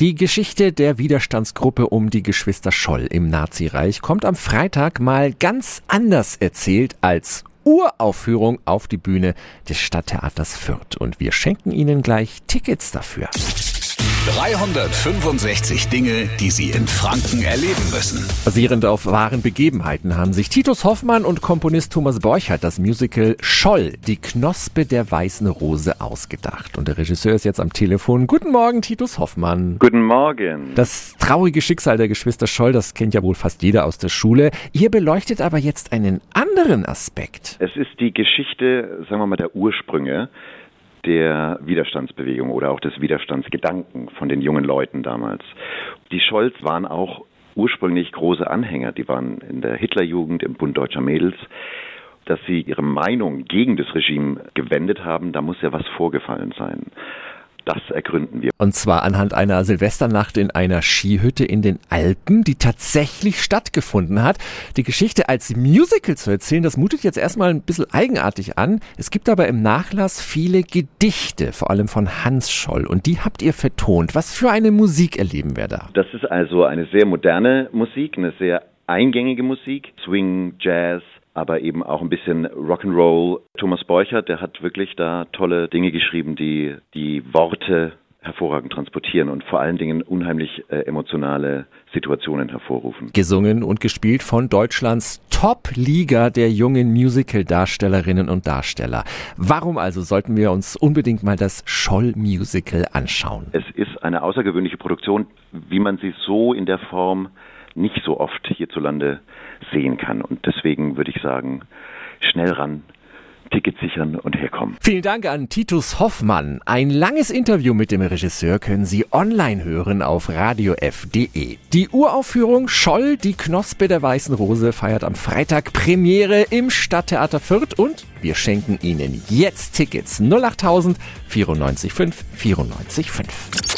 Die Geschichte der Widerstandsgruppe um die Geschwister Scholl im Nazireich kommt am Freitag mal ganz anders erzählt als Uraufführung auf die Bühne des Stadttheaters Fürth. Und wir schenken Ihnen gleich Tickets dafür. 365 Dinge, die Sie in Franken erleben müssen. Basierend auf wahren Begebenheiten haben sich Titus Hoffmann und Komponist Thomas Borchert das Musical Scholl, die Knospe der weißen Rose ausgedacht. Und der Regisseur ist jetzt am Telefon. Guten Morgen, Titus Hoffmann. Guten Morgen. Das traurige Schicksal der Geschwister Scholl, das kennt ja wohl fast jeder aus der Schule. Ihr beleuchtet aber jetzt einen anderen Aspekt. Es ist die Geschichte, sagen wir mal, der Ursprünge der Widerstandsbewegung oder auch des Widerstandsgedanken von den jungen Leuten damals. Die Scholz waren auch ursprünglich große Anhänger. Die waren in der Hitlerjugend im Bund Deutscher Mädels. Dass sie ihre Meinung gegen das Regime gewendet haben, da muss ja was vorgefallen sein. Das ergründen wir. Und zwar anhand einer Silvesternacht in einer Skihütte in den Alpen, die tatsächlich stattgefunden hat. Die Geschichte als Musical zu erzählen, das mutet jetzt erstmal ein bisschen eigenartig an. Es gibt aber im Nachlass viele Gedichte, vor allem von Hans Scholl. Und die habt ihr vertont. Was für eine Musik erleben wir da? Das ist also eine sehr moderne Musik, eine sehr eingängige Musik. Swing, Jazz, aber eben auch ein bisschen Rock'n'Roll. Thomas Borchert, der hat wirklich da tolle Dinge geschrieben, die die Worte hervorragend transportieren und vor allen Dingen unheimlich äh, emotionale Situationen hervorrufen. Gesungen und gespielt von Deutschlands Top-Liga der jungen Musical-Darstellerinnen und Darsteller. Warum also sollten wir uns unbedingt mal das Scholl-Musical anschauen? Es ist eine außergewöhnliche Produktion, wie man sie so in der Form nicht so oft hierzulande sehen kann. Und deswegen würde ich sagen, schnell ran, Ticket sichern und herkommen. Vielen Dank an Titus Hoffmann. Ein langes Interview mit dem Regisseur können Sie online hören auf radiof.de. Die Uraufführung Scholl, die Knospe der Weißen Rose feiert am Freitag Premiere im Stadttheater Fürth und wir schenken Ihnen jetzt Tickets 08000 945 945.